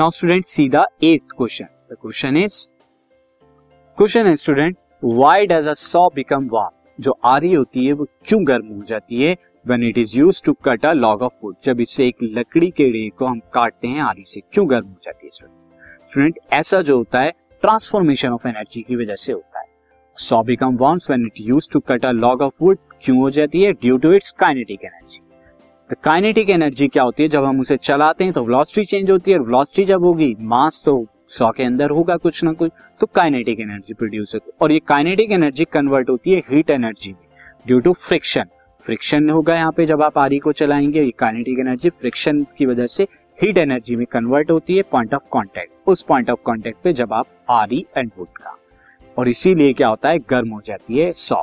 Now student see the eight question the question is question है student why does a saw become warm जो आरी होती है, वो क्यों गर्म हो जाती है? When it is used to cut a log of wood जब इससे एक लकड़ी के डे को हम काटते हैं, आरी से क्यों गर्म हो जाती है स्टूडेंट स्टूडेंट ऐसा जो होता है ट्रांसफॉर्मेशन ऑफ़ एनर्जी की वजह से होता है. Saw become warms when it used to cut a log of wood क्यों हो जाती है? Due to its kinetic energy तो काइनेटिक एनर्जी क्या होती है? जब हम उसे चलाते हैं तो वेलोसिटी चेंज होती है और वेलोसिटी जब होगी मास तो सौ के अंदर होगा कुछ ना कुछ तो काइनेटिक एनर्जी प्रोड्यूस होती है। और ये काइनेटिक एनर्जी कन्वर्ट होती है हीट एनर्जी में ड्यू टू फ्रिक्शन फ्रिक्शन होगा यहाँ पे जब आप आरी को चलाएँगे, ये काइनेटिक एनर्जी फ्रिक्शन की वजह से हीट एनर्जी में कन्वर्ट होती है पॉइंट ऑफ़ कांटेक्ट उस पॉइंट ऑफ़ कांटेक्ट पे जब आप आरी एंड वुड का और इसीलिए क्या होता है? गर्म हो जाती है so